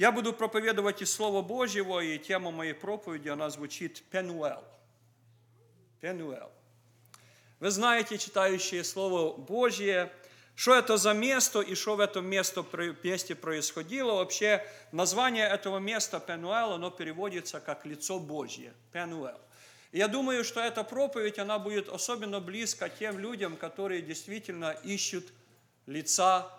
Я буду проповедовать из Слова Божьего, и тема моей проповеди, она звучит «Пенуэл». Пенуэл. Вы знаете, читающие Слово Божье, что это за место и что в этом месте, месте происходило. Вообще, название этого места Пенуэл, оно переводится как «лицо Божье». Пенуэл. я думаю, что эта проповедь, она будет особенно близка тем людям, которые действительно ищут лица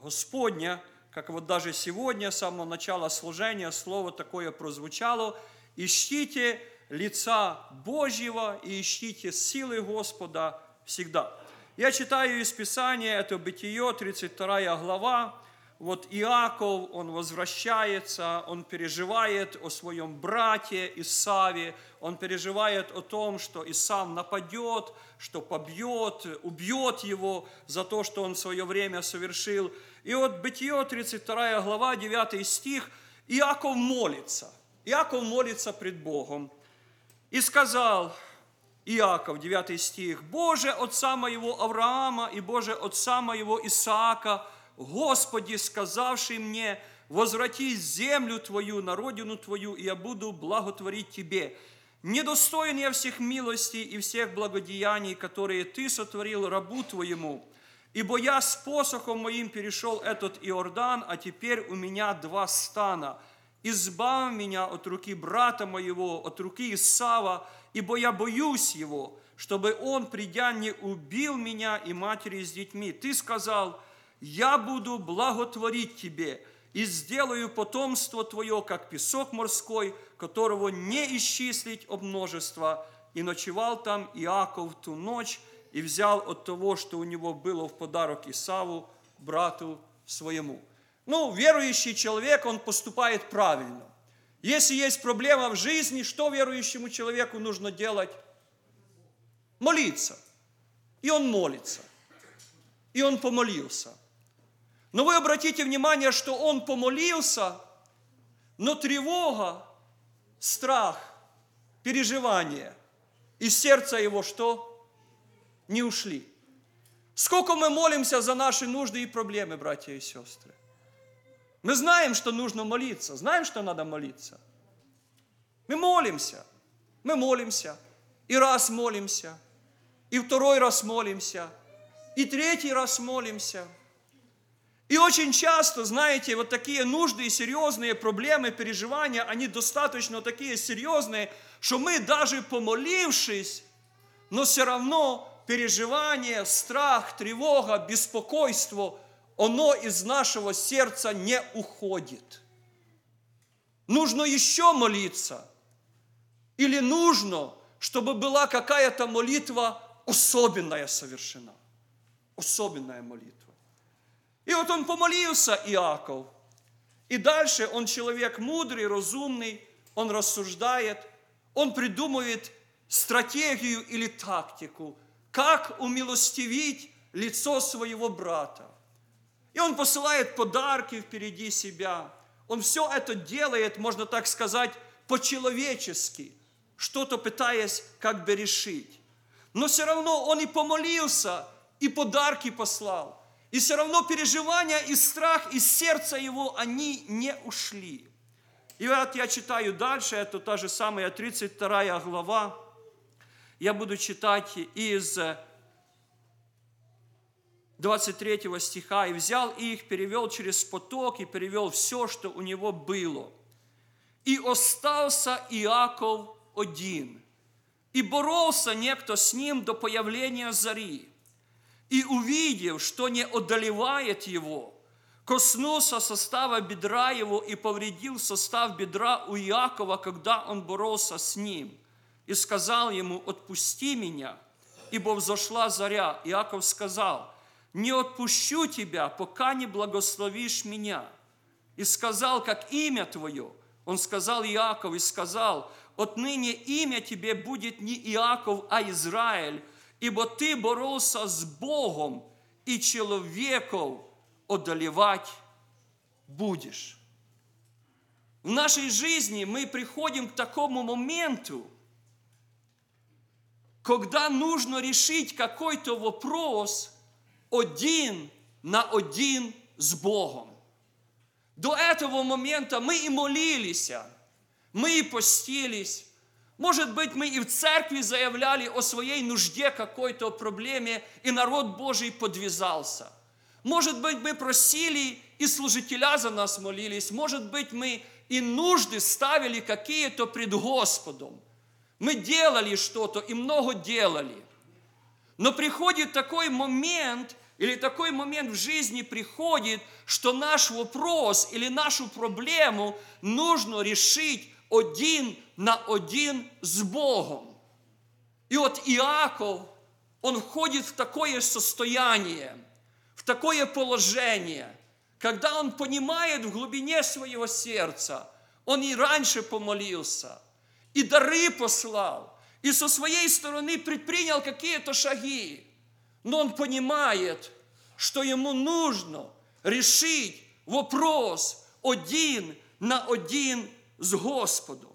Господня, как вот даже сегодня, с самого начала служения, слово такое прозвучало, ищите лица Божьего и ищите силы Господа всегда. Я читаю из Писания, это Бытие, 32 глава, вот Иаков, он возвращается, он переживает о своем брате Исаве, он переживает о том, что Исав нападет, что побьет, убьет его за то, что он в свое время совершил. И вот Бытие, 32 глава, 9 стих, Иаков молится. Иаков молится пред Богом. И сказал Иаков, 9 стих, «Боже, отца моего Авраама и Боже, отца моего Исаака, Господи, сказавший мне, возврати землю Твою, на родину Твою, и я буду благотворить Тебе. Недостоин я всех милостей и всех благодеяний, которые Ты сотворил рабу Твоему, ибо я с посохом моим перешел этот Иордан, а теперь у меня два стана – избавь меня от руки брата моего, от руки Исава, ибо я боюсь его, чтобы он, придя, не убил меня и матери с детьми. Ты сказал, я буду благотворить тебе и сделаю потомство твое, как песок морской, которого не исчислить об множество. И ночевал там Иаков ту ночь и взял от того, что у него было в подарок Исаву, брату своему. Ну, верующий человек, он поступает правильно. Если есть проблема в жизни, что верующему человеку нужно делать? Молиться. И он молится. И он помолился. Но вы обратите внимание, что он помолился, но тревога, страх, переживание из сердца его что? Не ушли. Сколько мы молимся за наши нужды и проблемы, братья и сестры. Мы знаем, что нужно молиться, знаем, что надо молиться. Мы молимся, мы молимся, и раз молимся, и второй раз молимся, и третий раз молимся. И очень часто, знаете, вот такие нужды и серьезные проблемы, переживания, они достаточно такие серьезные, что мы даже помолившись, но все равно переживание, страх, тревога, беспокойство – оно из нашего сердца не уходит. Нужно еще молиться. Или нужно, чтобы была какая-то молитва особенная совершена. Особенная молитва. И вот он помолился, Иаков. И дальше он человек мудрый, разумный, он рассуждает, он придумывает стратегию или тактику, как умилостивить лицо своего брата. И он посылает подарки впереди себя. Он все это делает, можно так сказать, по-человечески, что-то пытаясь как бы решить. Но все равно он и помолился, и подарки послал. И все равно переживания и страх из сердца его, они не ушли. И вот я читаю дальше, это та же самая 32 глава. Я буду читать из 23 стиха, «И взял их, перевел через поток и перевел все, что у него было. И остался Иаков один, и боролся некто с ним до появления зари. И увидев, что не одолевает его, коснулся состава бедра его и повредил состав бедра у Иакова, когда он боролся с ним. И сказал ему, отпусти меня, ибо взошла заря. Иаков сказал, не отпущу тебя, пока не благословишь меня. И сказал, как имя твое. Он сказал Иаков и сказал, отныне имя тебе будет не Иаков, а Израиль, ибо ты боролся с Богом и человеков одолевать будешь. В нашей жизни мы приходим к такому моменту, когда нужно решить какой-то вопрос – один на один з Богом. До этого момента мы и молились, мы и постились. Может быть, мы и в церкви заявляли о своей нужде, какой-то проблеме, и народ Божий подвязался. Может быть, мы просили, и служителя за нас молились. Может быть, мы и нужды ставили какие-то пред Господом. Мы делали что-то и много делали. Но приходит такой момент, или такой момент в жизни приходит, что наш вопрос или нашу проблему нужно решить один на один с Богом. И вот Иаков, он входит в такое состояние, в такое положение, когда он понимает в глубине своего сердца, он и раньше помолился, и дары послал, и со своей стороны предпринял какие-то шаги, но он понимает, что ему нужно решить вопрос один на один с Господом.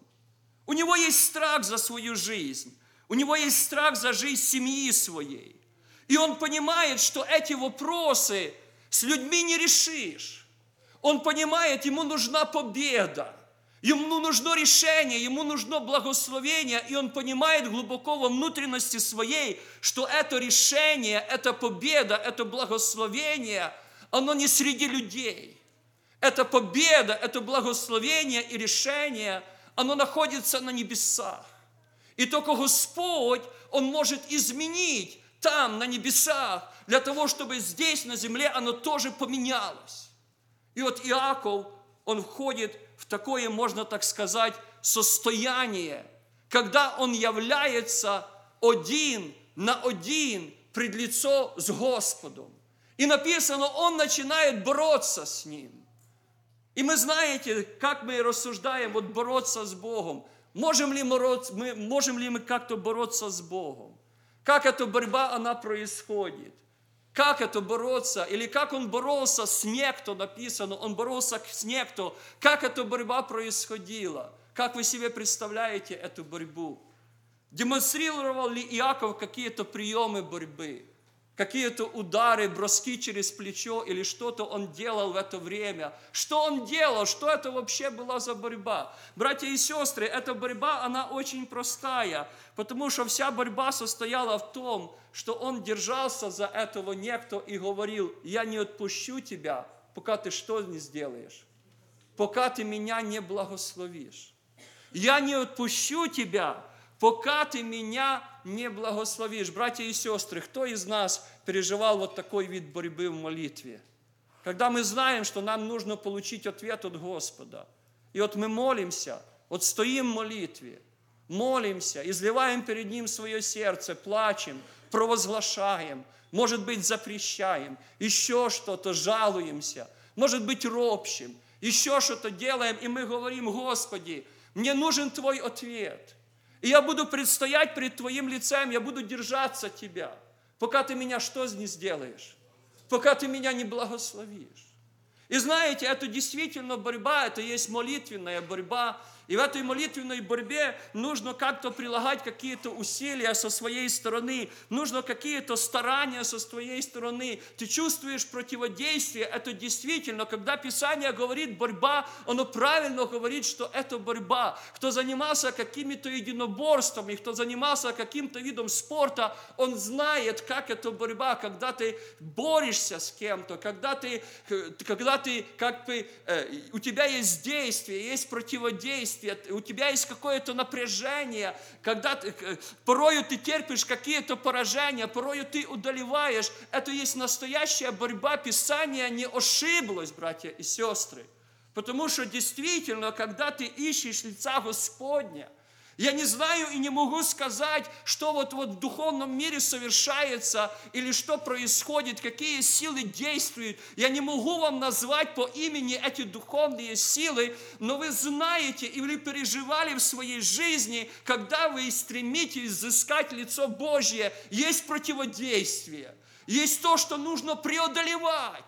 У него есть страх за свою жизнь, у него есть страх за жизнь семьи своей. И он понимает, что эти вопросы с людьми не решишь. Он понимает, ему нужна победа. Ему нужно решение, ему нужно благословение, и он понимает глубоко во внутренности своей, что это решение, это победа, это благословение, оно не среди людей. Это победа, это благословение и решение, оно находится на небесах. И только Господь, Он может изменить там, на небесах, для того, чтобы здесь, на земле, оно тоже поменялось. И вот Иаков, он входит в такое, можно так сказать, состояние, когда он является один на один пред лицо с Господом. И написано, он начинает бороться с ним. И мы знаете, как мы рассуждаем, вот бороться с Богом. Можем ли мы, можем ли мы как-то бороться с Богом? Как эта борьба, она происходит? Как это бороться? Или как он боролся с некто, написано, он боролся с некто. Как эта борьба происходила? Как вы себе представляете эту борьбу? Демонстрировал ли Иаков какие-то приемы борьбы? Какие-то удары, броски через плечо или что-то он делал в это время. Что он делал? Что это вообще была за борьба? Братья и сестры, эта борьба, она очень простая, потому что вся борьба состояла в том, что он держался за этого некто и говорил, я не отпущу тебя, пока ты что не сделаешь, пока ты меня не благословишь. Я не отпущу тебя, пока ты меня не благословишь. Братья и сестры, кто из нас переживал вот такой вид борьбы в молитве? Когда мы знаем, что нам нужно получить ответ от Господа. И вот мы молимся, вот стоим в молитве, молимся, изливаем перед Ним свое сердце, плачем, провозглашаем, может быть, запрещаем, еще что-то, жалуемся, может быть, ропщим, еще что-то делаем, и мы говорим, Господи, мне нужен Твой ответ – и я буду предстоять перед Твоим лицем, я буду держаться Тебя, пока Ты меня что не сделаешь, пока Ты меня не благословишь. И знаете, это действительно борьба, это есть молитвенная борьба, и в этой молитвенной борьбе нужно как-то прилагать какие-то усилия со своей стороны, нужно какие-то старания со своей стороны. Ты чувствуешь противодействие, это действительно, когда Писание говорит борьба, оно правильно говорит, что это борьба. Кто занимался какими-то единоборствами, кто занимался каким-то видом спорта, он знает, как это борьба, когда ты борешься с кем-то, когда ты, когда ты как бы, э, у тебя есть действие, есть противодействие, действие, у тебя есть какое-то напряжение, когда ты, порою ты терпишь какие-то поражения, порою ты удалеваешь. Это есть настоящая борьба. Писание не ошиблось, братья и сестры. Потому что действительно, когда ты ищешь лица Господня, я не знаю и не могу сказать, что вот, вот в духовном мире совершается или что происходит, какие силы действуют. Я не могу вам назвать по имени эти духовные силы, но вы знаете или переживали в своей жизни, когда вы стремитесь изыскать лицо Божье, есть противодействие, есть то, что нужно преодолевать.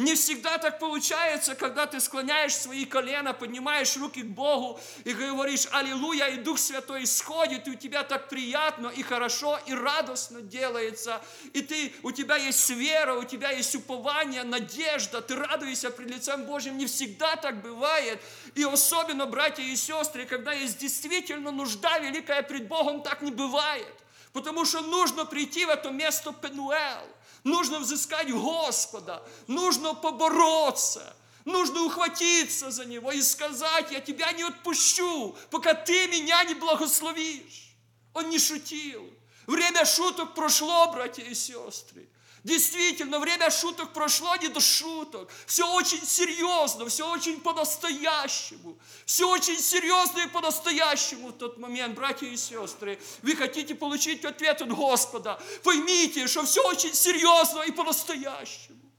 Не всегда так получается, когда ты склоняешь свои колена, поднимаешь руки к Богу и говоришь «Аллилуйя», и Дух Святой исходит, и у тебя так приятно, и хорошо, и радостно делается, и ты, у тебя есть вера, у тебя есть упование, надежда, ты радуешься пред лицем Божьим. Не всегда так бывает, и особенно, братья и сестры, когда есть действительно нужда великая пред Богом, так не бывает. Потому что нужно прийти в это место Пенуэл – Нужно взыскать Господа, нужно побороться, нужно ухватиться за Него и сказать, я тебя не отпущу, пока ты меня не благословишь. Он не шутил. Время шуток прошло, братья и сестры. Действительно, время шуток прошло не до шуток. Все очень серьезно, все очень по-настоящему. Все очень серьезно и по-настоящему в тот момент, братья и сестры. Вы хотите получить ответ от Господа. Поймите, что все очень серьезно и по-настоящему.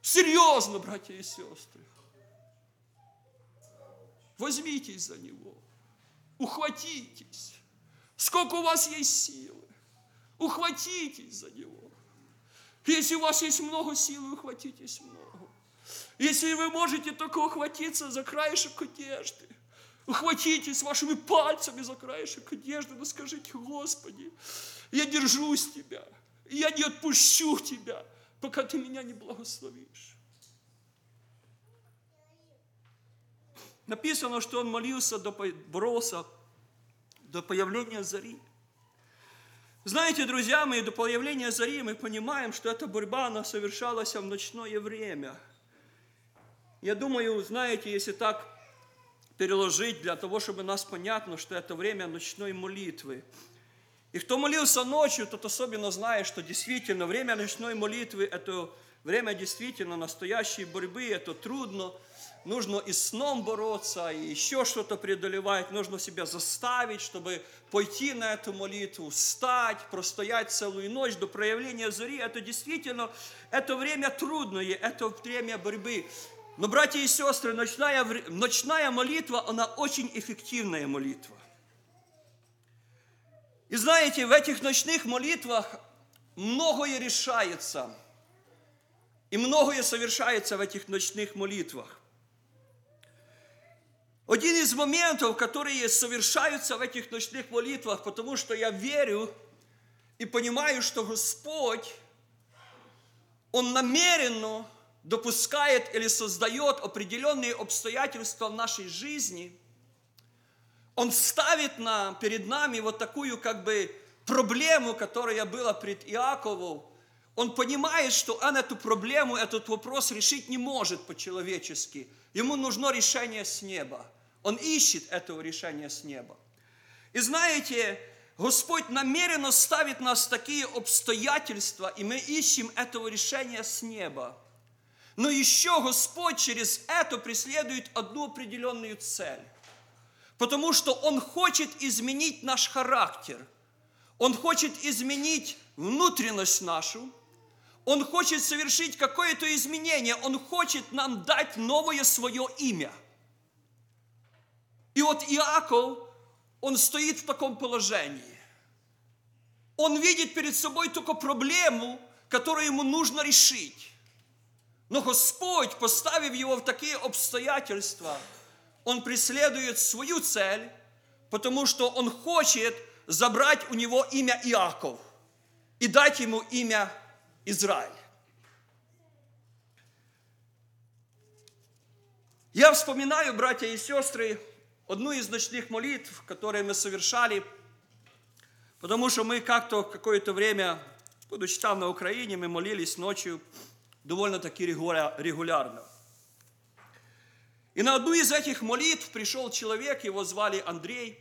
Серьезно, братья и сестры. Возьмитесь за Него. Ухватитесь. Сколько у вас есть силы. Ухватитесь за Него. Если у вас есть много сил, ухватитесь много. Если вы можете только ухватиться за краешек одежды, ухватитесь вашими пальцами за краешек одежды, но скажите, Господи, я держусь Тебя, я не отпущу Тебя, пока Ты меня не благословишь. Написано, что он молился, боролся до появления зари. Знаете, друзья мои, до появления зари мы понимаем, что эта борьба, она совершалась в ночное время. Я думаю, знаете, если так переложить для того, чтобы нас понятно, что это время ночной молитвы. И кто молился ночью, тот особенно знает, что действительно время ночной молитвы – это время действительно настоящей борьбы, это трудно – нужно и сном бороться, и еще что-то преодолевать, нужно себя заставить, чтобы пойти на эту молитву, встать, простоять целую ночь до проявления зари. Это действительно, это время трудное, это время борьбы. Но, братья и сестры, ночная, ночная молитва, она очень эффективная молитва. И знаете, в этих ночных молитвах многое решается. И многое совершается в этих ночных молитвах. Один из моментов, которые совершаются в этих ночных молитвах, потому что я верю и понимаю, что Господь, Он намеренно допускает или создает определенные обстоятельства в нашей жизни. Он ставит на, перед нами вот такую как бы проблему, которая была пред Иаковом. Он понимает, что он эту проблему, этот вопрос решить не может по-человечески. Ему нужно решение с неба. Он ищет этого решения с неба. И знаете, Господь намеренно ставит нас в такие обстоятельства, и мы ищем этого решения с неба. Но еще Господь через это преследует одну определенную цель. Потому что Он хочет изменить наш характер. Он хочет изменить внутренность нашу. Он хочет совершить какое-то изменение. Он хочет нам дать новое свое имя – и вот Иаков, он стоит в таком положении. Он видит перед собой только проблему, которую ему нужно решить. Но Господь, поставив его в такие обстоятельства, он преследует свою цель, потому что он хочет забрать у него имя Иаков и дать ему имя Израиль. Я вспоминаю, братья и сестры, одну из ночных молитв, которые мы совершали, потому что мы как-то какое-то время, будучи там на Украине, мы молились ночью довольно-таки регулярно. И на одну из этих молитв пришел человек, его звали Андрей,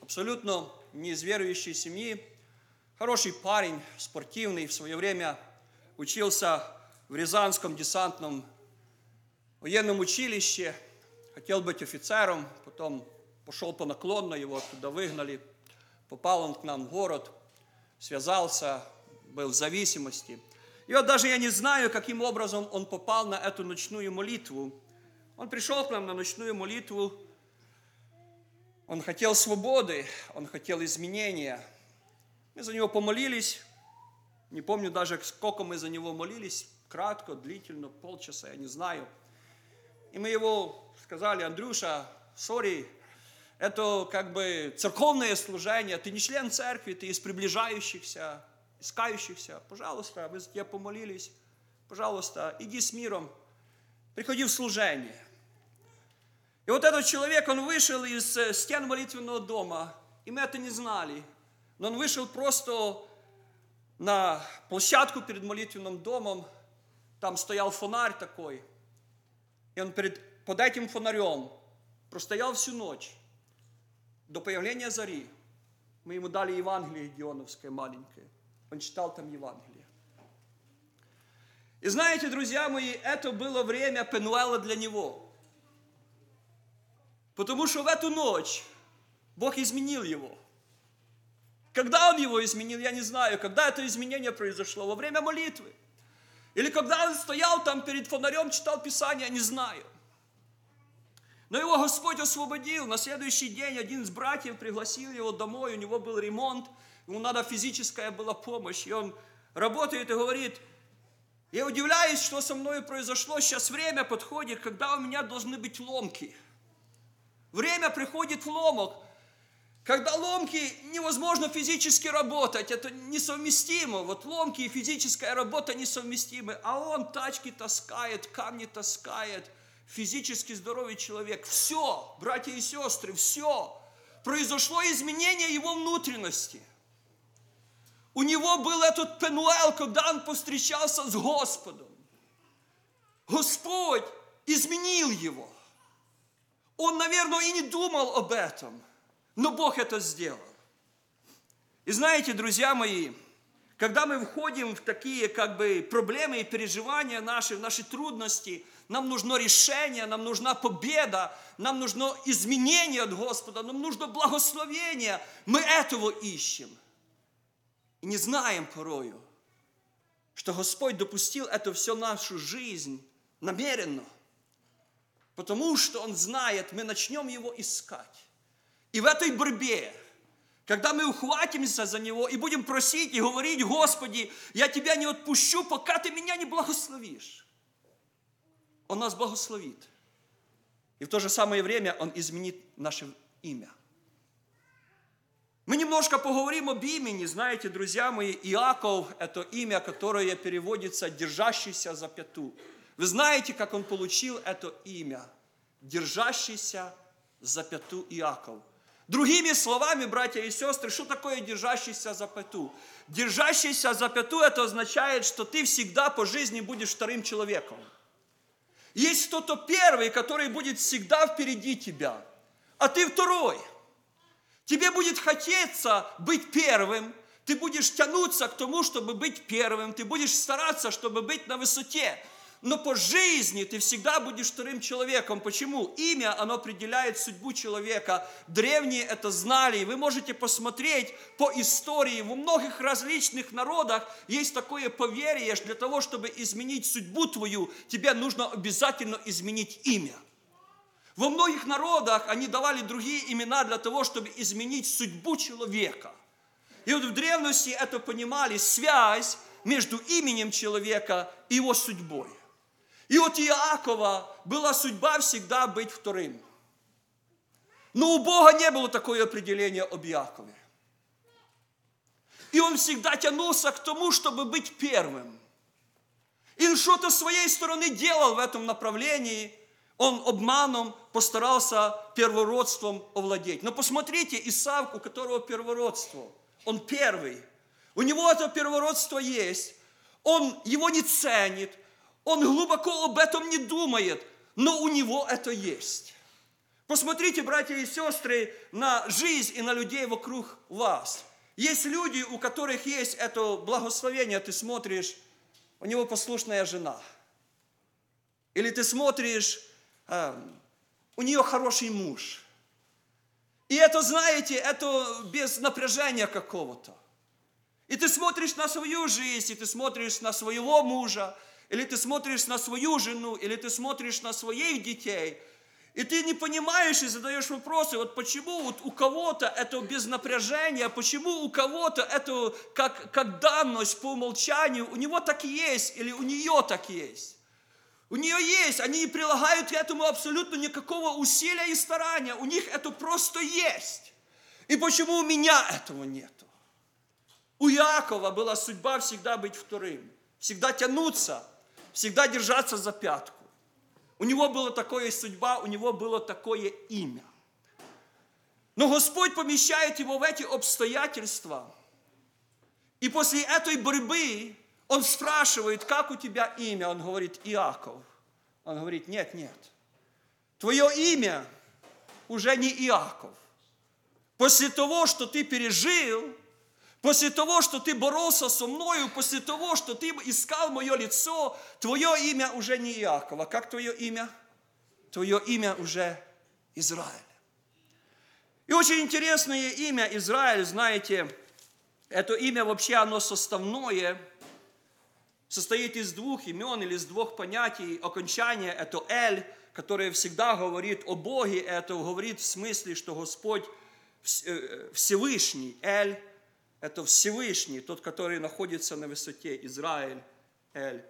абсолютно не из верующей семьи, хороший парень, спортивный, в свое время учился в Рязанском десантном военном училище – хотел быть офицером, потом пошел по наклонно, его оттуда выгнали. Попал он к нам в город, связался, был в зависимости. И вот даже я не знаю, каким образом он попал на эту ночную молитву. Он пришел к нам на ночную молитву, он хотел свободы, он хотел изменения. Мы за него помолились, не помню даже, сколько мы за него молились, кратко, длительно, полчаса, я не знаю. И мы его сказали, Андрюша, сори, это как бы церковное служение, ты не член церкви, ты из приближающихся, искающихся. Пожалуйста, мы за тебя помолились. Пожалуйста, иди с миром, приходи в служение. И вот этот человек, он вышел из э, стен молитвенного дома, и мы это не знали. Но он вышел просто на площадку перед молитвенным домом, там стоял фонарь такой, и он перед, под этим фонарем простоял всю ночь до появления зари. Мы ему дали Евангелие Геоновское маленькое. Он читал там Евангелие. И знаете, друзья мои, это было время Пенуэла для него. Потому что в эту ночь Бог изменил его. Когда Он его изменил, я не знаю. Когда это изменение произошло? Во время молитвы. Или когда он стоял там перед фонарем, читал Писание, не знаю. Но его Господь освободил. На следующий день один из братьев пригласил его домой, у него был ремонт, ему надо физическая была помощь. И он работает и говорит, я удивляюсь, что со мной произошло. Сейчас время подходит, когда у меня должны быть ломки. Время приходит в ломок. Когда ломки невозможно физически работать, это несовместимо. Вот ломки и физическая работа несовместимы. А он тачки таскает, камни таскает. Физически здоровый человек. Все, братья и сестры, все. Произошло изменение его внутренности. У него был этот Пенуэл, когда он повстречался с Господом. Господь изменил его. Он, наверное, и не думал об этом – но Бог это сделал. И знаете, друзья мои, когда мы входим в такие как бы проблемы и переживания наши, в наши трудности, нам нужно решение, нам нужна победа, нам нужно изменение от Господа, нам нужно благословение. Мы этого ищем. И не знаем порою, что Господь допустил это все нашу жизнь намеренно. Потому что Он знает, мы начнем Его искать. И в этой борьбе, когда мы ухватимся за Него и будем просить и говорить, Господи, я Тебя не отпущу, пока Ты меня не благословишь. Он нас благословит. И в то же самое время Он изменит наше имя. Мы немножко поговорим об имени. Знаете, друзья мои, Иаков – это имя, которое переводится «держащийся за пяту». Вы знаете, как он получил это имя? «Держащийся за пяту Иаков». Другими словами, братья и сестры, что такое держащийся за пяту? Держащийся за пяту, это означает, что ты всегда по жизни будешь вторым человеком. Есть кто-то первый, который будет всегда впереди тебя, а ты второй. Тебе будет хотеться быть первым, ты будешь тянуться к тому, чтобы быть первым, ты будешь стараться, чтобы быть на высоте но по жизни ты всегда будешь вторым человеком. Почему? Имя, оно определяет судьбу человека. Древние это знали, и вы можете посмотреть по истории. В многих различных народах есть такое поверье, что для того, чтобы изменить судьбу твою, тебе нужно обязательно изменить имя. Во многих народах они давали другие имена для того, чтобы изменить судьбу человека. И вот в древности это понимали, связь между именем человека и его судьбой. И вот Иакова была судьба всегда быть вторым. Но у Бога не было такое определение об Иакове. И он всегда тянулся к тому, чтобы быть первым. И он что-то своей стороны делал в этом направлении. Он обманом постарался первородством овладеть. Но посмотрите, Исав, у которого первородство, он первый. У него это первородство есть. Он его не ценит, он глубоко об этом не думает, но у него это есть. Посмотрите, братья и сестры, на жизнь и на людей вокруг вас. Есть люди, у которых есть это благословение, ты смотришь, у него послушная жена. Или ты смотришь, э, у нее хороший муж. И это, знаете, это без напряжения какого-то. И ты смотришь на свою жизнь, и ты смотришь на своего мужа, или ты смотришь на свою жену, или ты смотришь на своих детей, И ты не понимаешь и задаешь вопросы, вот почему вот у кого-то это без напряжения, почему у кого-то это как, как данность по умолчанию, у него так есть или у нее так есть. У нее есть, они не прилагают к этому абсолютно никакого усилия и старания, у них это просто есть. И почему у меня этого нету? У Якова была судьба всегда быть вторым, всегда тянуться, всегда держаться за пятку. У него была такая судьба, у него было такое имя. Но Господь помещает его в эти обстоятельства. И после этой борьбы он спрашивает, как у тебя имя? Он говорит, Иаков. Он говорит, нет, нет. Твое имя уже не Иаков. После того, что ты пережил, после того, что ты боролся со мною, после того, что ты искал мое лицо, твое имя уже не Иаков. А как твое имя? Твое имя уже Израиль. И очень интересное имя Израиль, знаете, это имя вообще, оно составное – состоит из двух имен или из двух понятий. Окончание – это «эль», которое всегда говорит о Боге, это говорит в смысле, что Господь э, Всевышний. «Эль» – это Всевышний, тот, который находится на высоте, Израиль, «эль».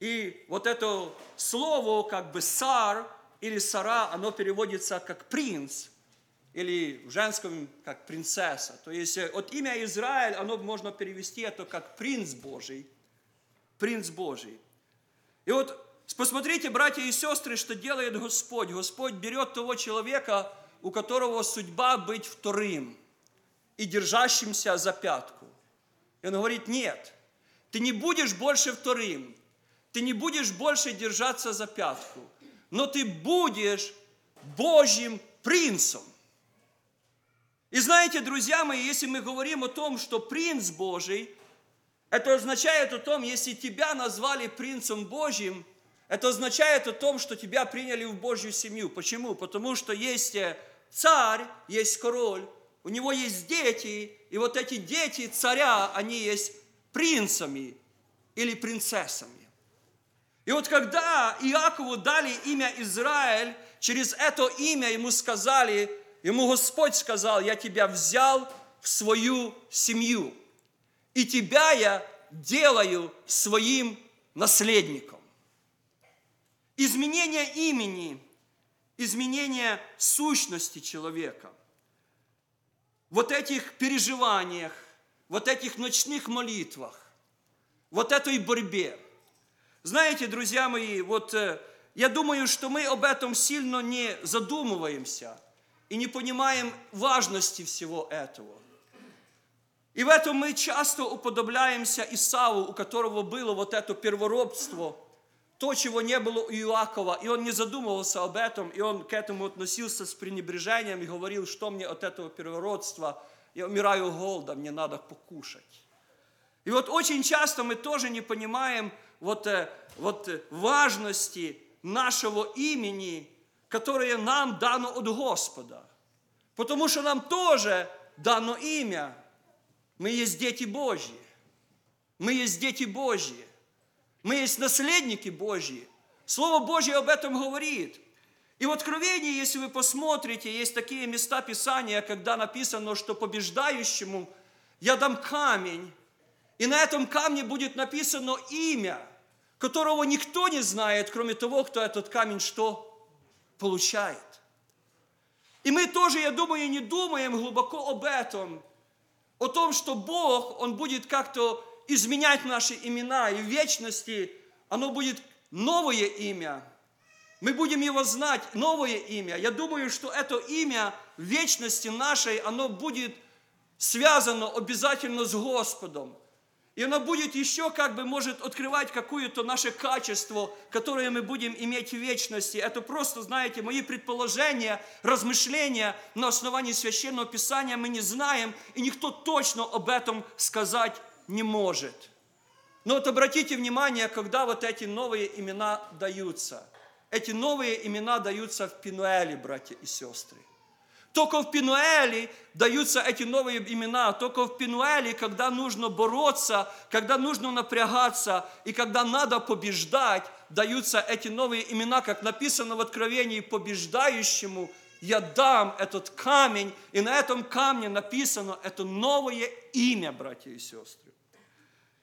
И вот это слово, как бы «сар» или «сара», оно переводится как «принц», или в женском как принцесса. То есть э, от имя Израиль, оно можно перевести это как принц Божий – принц Божий. И вот посмотрите, братья и сестры, что делает Господь. Господь берет того человека, у которого судьба быть вторым и держащимся за пятку. И он говорит, нет, ты не будешь больше вторым, ты не будешь больше держаться за пятку, но ты будешь Божьим принцем. И знаете, друзья мои, если мы говорим о том, что принц Божий – это означает о том, если тебя назвали принцем Божьим, это означает о том, что тебя приняли в Божью семью. Почему? Потому что есть э, царь, есть король, у него есть дети, и вот эти дети царя, они есть принцами или принцессами. И вот когда Иакову дали имя Израиль, через это имя ему сказали, ему Господь сказал, я тебя взял в свою семью – и тебя я делаю своим наследником. Изменение имени, изменение сущности человека, вот этих переживаниях, вот этих ночных молитвах, вот этой борьбе. Знаете, друзья мои, вот э, я думаю, что мы об этом сильно не задумываемся и не понимаем важности всего этого. И в этом мы часто уподобляемся Исаву, у которого было вот это первородство, то, чего не было у Иакова, и он не задумывался об этом, и он к этому относился с пренебрежением и говорил, что мне от этого первородства, я умираю голодом, мне надо покушать. И вот очень часто мы тоже не понимаем вот, э, вот важности нашего имени, которое нам дано от Господа. Потому что нам тоже дано имя – мы есть дети Божьи. Мы есть дети Божьи. Мы есть наследники Божьи. Слово Божье об этом говорит. И в Откровении, если вы посмотрите, есть такие места Писания, когда написано, что побеждающему я дам камень, и на этом камне будет написано имя, которого никто не знает, кроме того, кто этот камень что получает. И мы тоже, я думаю, не думаем глубоко об этом – о том, что Бог, Он будет как-то изменять наши имена, и в вечности оно будет новое имя. Мы будем его знать, новое имя. Я думаю, что это имя в вечности нашей, оно будет связано обязательно с Господом. И оно будет еще как бы может открывать какое-то наше качество, которое мы будем иметь в вечности. Это просто, знаете, мои предположения, размышления на основании Священного Писания мы не знаем, и никто точно об этом сказать не может. Но вот обратите внимание, когда вот эти новые имена даются. Эти новые имена даются в Пинуэле, братья и сестры. Только в Пинуэле даются эти новые имена. Только в Пинуэле, когда нужно бороться, когда нужно напрягаться и когда надо побеждать, даются эти новые имена, как написано в Откровении, побеждающему я дам этот камень, и на этом камне написано это новое имя, братья и сестры.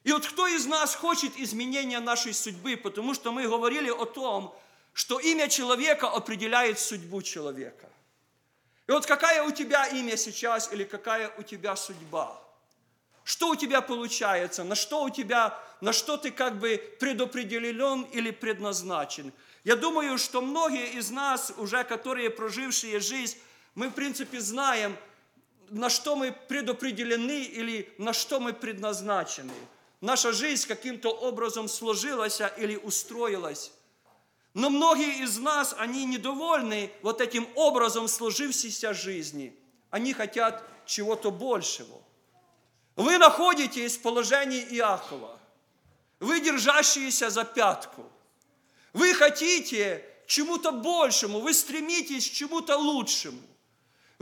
И вот кто из нас хочет изменения нашей судьбы, потому что мы говорили о том, что имя человека определяет судьбу человека. И вот какая у тебя имя сейчас или какая у тебя судьба? Что у тебя получается? На что у тебя, на что ты как бы предопределен или предназначен? Я думаю, что многие из нас, уже которые прожившие жизнь, мы в принципе знаем, на что мы предопределены или на что мы предназначены. Наша жизнь каким-то образом сложилась или устроилась. Но многие из нас, они недовольны вот этим образом сложившейся жизни. Они хотят чего-то большего. Вы находитесь в положении Иакова. Вы держащиеся за пятку. Вы хотите чему-то большему, вы стремитесь к чему-то лучшему.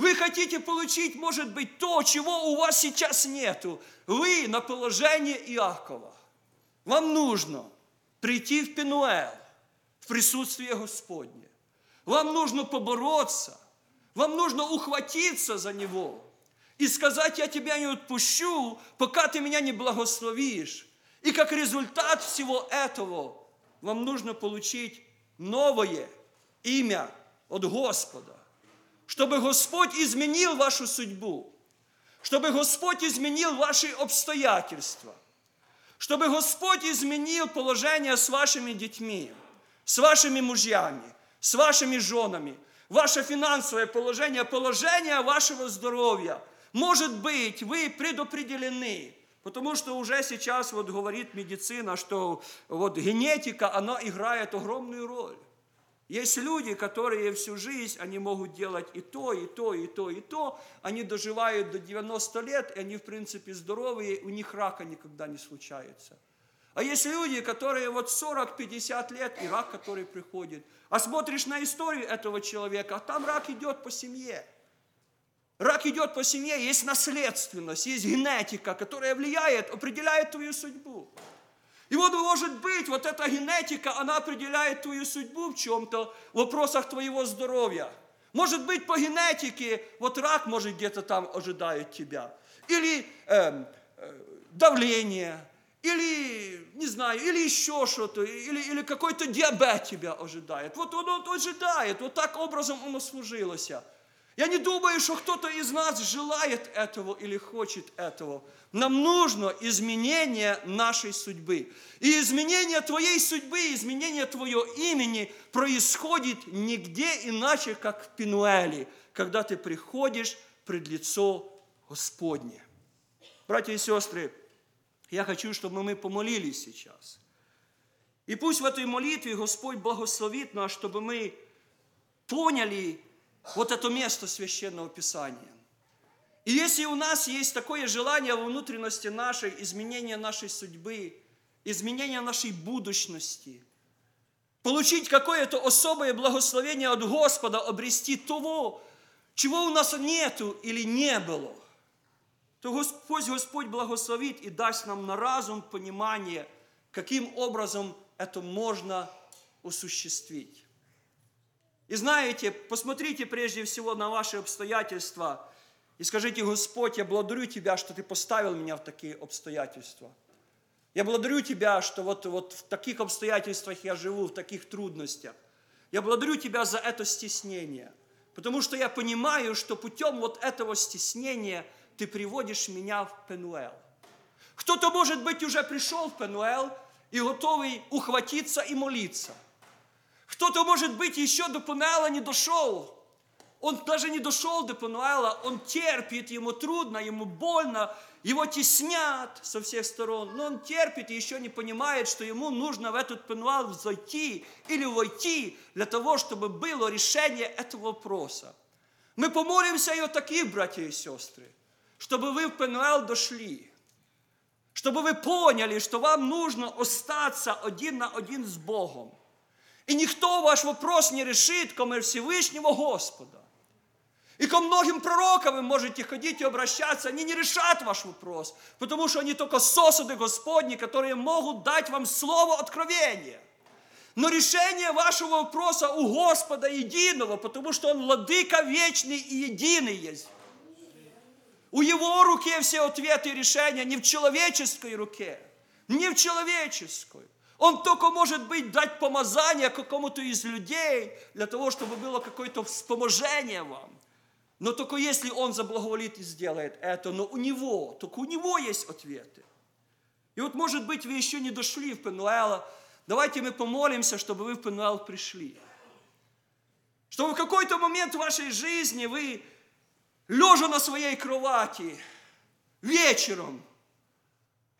Вы хотите получить, может быть, то, чего у вас сейчас нету. Вы на положение Иакова. Вам нужно прийти в Пенуэл, в присутствие Господне. Вам нужно побороться, вам нужно ухватиться за Него и сказать, я тебя не отпущу, пока ты меня не благословишь. И как результат всего этого вам нужно получить новое имя от Господа, чтобы Господь изменил вашу судьбу, чтобы Господь изменил ваши обстоятельства, чтобы Господь изменил положение с вашими детьми, с вашими мужьями, с вашими женами, ваше финансовое положение, положение вашего здоровья. Может быть, вы предопределены, потому что уже сейчас вот говорит медицина, что вот генетика, она играет огромную роль. Есть люди, которые всю жизнь, они могут делать и то, и то, и то, и то. Они доживают до 90 лет, и они, в принципе, здоровые, у них рака никогда не случается. А есть люди, которые вот 40-50 лет, и рак, который приходит. А смотришь на историю этого человека, а там рак идет по семье. Рак идет по семье, есть наследственность, есть генетика, которая влияет, определяет твою судьбу. И вот может быть, вот эта генетика, она определяет твою судьбу в чем-то, в вопросах твоего здоровья. Может быть, по генетике, вот рак, может, где-то там ожидает тебя. Или э, э, давление, или, не знаю, или еще что-то, или, или какой-то диабет тебя ожидает. Вот он, он ожидает, вот так образом оно служилось. Я не думаю, что кто-то из нас желает этого или хочет этого. Нам нужно изменение нашей судьбы. И изменение твоей судьбы, изменение твоего имени происходит нигде иначе, как в Пинуэле, когда ты приходишь пред лицо Господне. Братья и сестры, я хочу, чтобы мы помолились сейчас. И пусть в этой молитве Господь благословит нас, чтобы мы поняли вот это место священного Писания. И если у нас есть такое желание во внутренности нашей, изменения нашей судьбы, изменения нашей будущности, получить какое-то особое благословение от Господа, обрести того, чего у нас нету или не было – то Господь, Господь благословит и даст нам на разум понимание, каким образом это можно осуществить. И знаете, посмотрите прежде всего на ваши обстоятельства и скажите, Господь, я благодарю Тебя, что Ты поставил меня в такие обстоятельства. Я благодарю Тебя, что вот, вот в таких обстоятельствах я живу, в таких трудностях. Я благодарю Тебя за это стеснение, потому что я понимаю, что путем вот этого стеснения – ты приводишь меня в Пенуэл. Кто-то, может быть, уже пришел в Пенуэл и готовый ухватиться и молиться. Кто-то, может быть, еще до Пенуэла не дошел. Он даже не дошел до Пенуэла, он терпит, ему трудно, ему больно, его теснят со всех сторон, но он терпит и еще не понимает, что ему нужно в этот Пенуэл зайти или войти для того, чтобы было решение этого вопроса. Мы помолимся и о таких, братья и сестры – чтобы вы в Пенуэл дошли, чтобы вы поняли, что вам нужно остаться один на один с Богом. И никто ваш вопрос не решит, кроме Всевышнего Господа. И ко многим пророкам вы можете ходить и обращаться, они не решат ваш вопрос, потому что они только сосуды Господни, которые могут дать вам слово откровения. Но решение вашего вопроса у Господа единого, потому что Он владыка вечный и единый есть. У Его руке все ответы и решения, не в человеческой руке, не в человеческой. Он только может быть дать помазание какому-то из людей, для того, чтобы было какое-то вспоможение вам. Но только если он заблаговолит и сделает это, но у него, только у него есть ответы. И вот, может быть, вы еще не дошли в Пенуэла, Давайте мы помолимся, чтобы вы в Пенуэл пришли. Чтобы в какой-то момент в вашей жизни вы, лежа на своей кровати, вечером,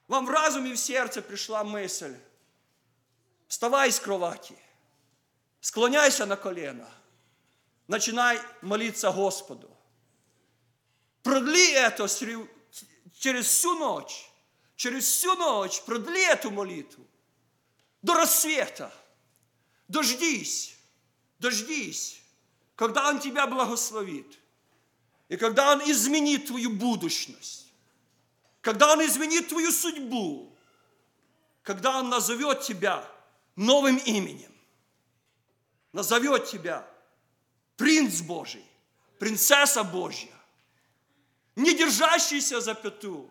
вам в разуме и в сердце пришла мысль, вставай с кровати, склоняйся на колено, начинай молиться Господу. Продли это через всю ночь, через всю ночь продли эту молитву до рассвета. Дождись, дождись, когда Он тебя благословит. И когда Он изменит твою будущность. Когда Он изменит твою судьбу. Когда Он назовет тебя новым именем. Назовет тебя принц Божий, принцесса Божья. Не держащийся за пяту,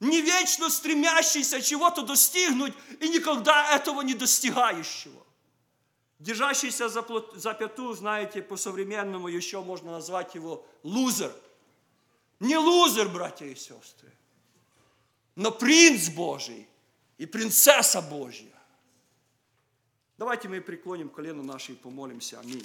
не вечно стремящийся чего-то достигнуть и никогда этого не достигающего. Держащийся за, за пяту, знаете, по-современному еще можно назвать его лузер. Не лузер, братья и сестры, но принц Божий и принцесса Божья. Давайте мы преклоним колено наше и помолимся. Аминь.